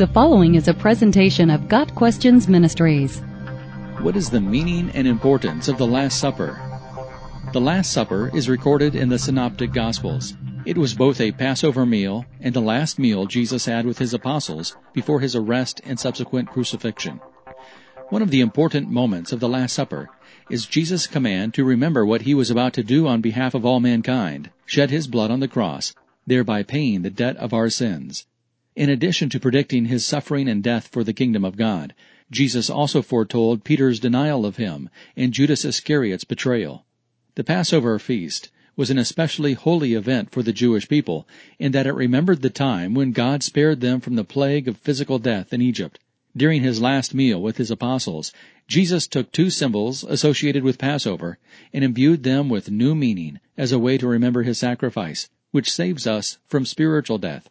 The following is a presentation of Got Questions Ministries. What is the meaning and importance of the Last Supper? The Last Supper is recorded in the Synoptic Gospels. It was both a Passover meal and the last meal Jesus had with his apostles before his arrest and subsequent crucifixion. One of the important moments of the Last Supper is Jesus' command to remember what he was about to do on behalf of all mankind, shed his blood on the cross, thereby paying the debt of our sins. In addition to predicting his suffering and death for the kingdom of God, Jesus also foretold Peter's denial of him and Judas Iscariot's betrayal. The Passover feast was an especially holy event for the Jewish people in that it remembered the time when God spared them from the plague of physical death in Egypt. During his last meal with his apostles, Jesus took two symbols associated with Passover and imbued them with new meaning as a way to remember his sacrifice, which saves us from spiritual death.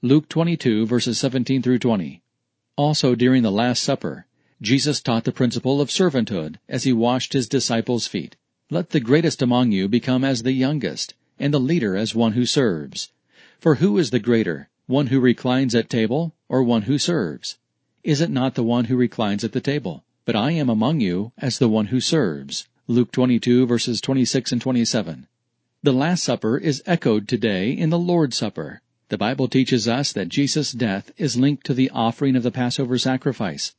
Luke 22 verses 17 through 20. Also during the Last Supper, Jesus taught the principle of servanthood as he washed his disciples' feet. Let the greatest among you become as the youngest, and the leader as one who serves. For who is the greater, one who reclines at table, or one who serves? Is it not the one who reclines at the table? But I am among you as the one who serves. Luke 22 verses 26 and 27. The Last Supper is echoed today in the Lord's Supper. The Bible teaches us that Jesus' death is linked to the offering of the Passover sacrifice.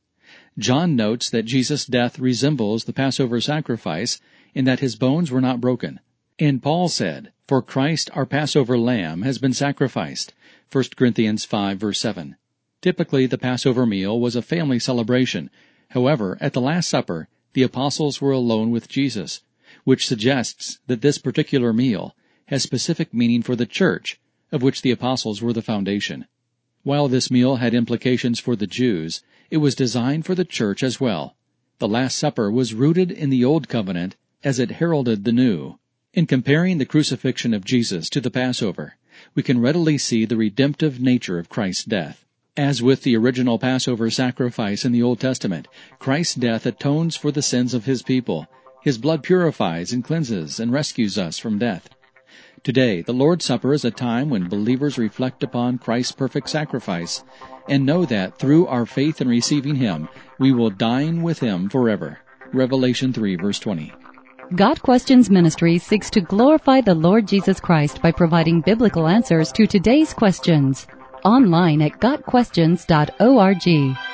John notes that Jesus' death resembles the Passover sacrifice in that his bones were not broken. And Paul said, For Christ our Passover lamb has been sacrificed. 1 Corinthians 5 verse 7. Typically the Passover meal was a family celebration. However, at the Last Supper, the apostles were alone with Jesus, which suggests that this particular meal has specific meaning for the church of which the apostles were the foundation. While this meal had implications for the Jews, it was designed for the church as well. The Last Supper was rooted in the Old Covenant as it heralded the New. In comparing the crucifixion of Jesus to the Passover, we can readily see the redemptive nature of Christ's death. As with the original Passover sacrifice in the Old Testament, Christ's death atones for the sins of his people. His blood purifies and cleanses and rescues us from death. Today, the Lord's Supper is a time when believers reflect upon Christ's perfect sacrifice and know that through our faith in receiving Him, we will dine with Him forever. Revelation 3 verse 20. Got Questions Ministry seeks to glorify the Lord Jesus Christ by providing biblical answers to today's questions. Online at GotQuestions.org.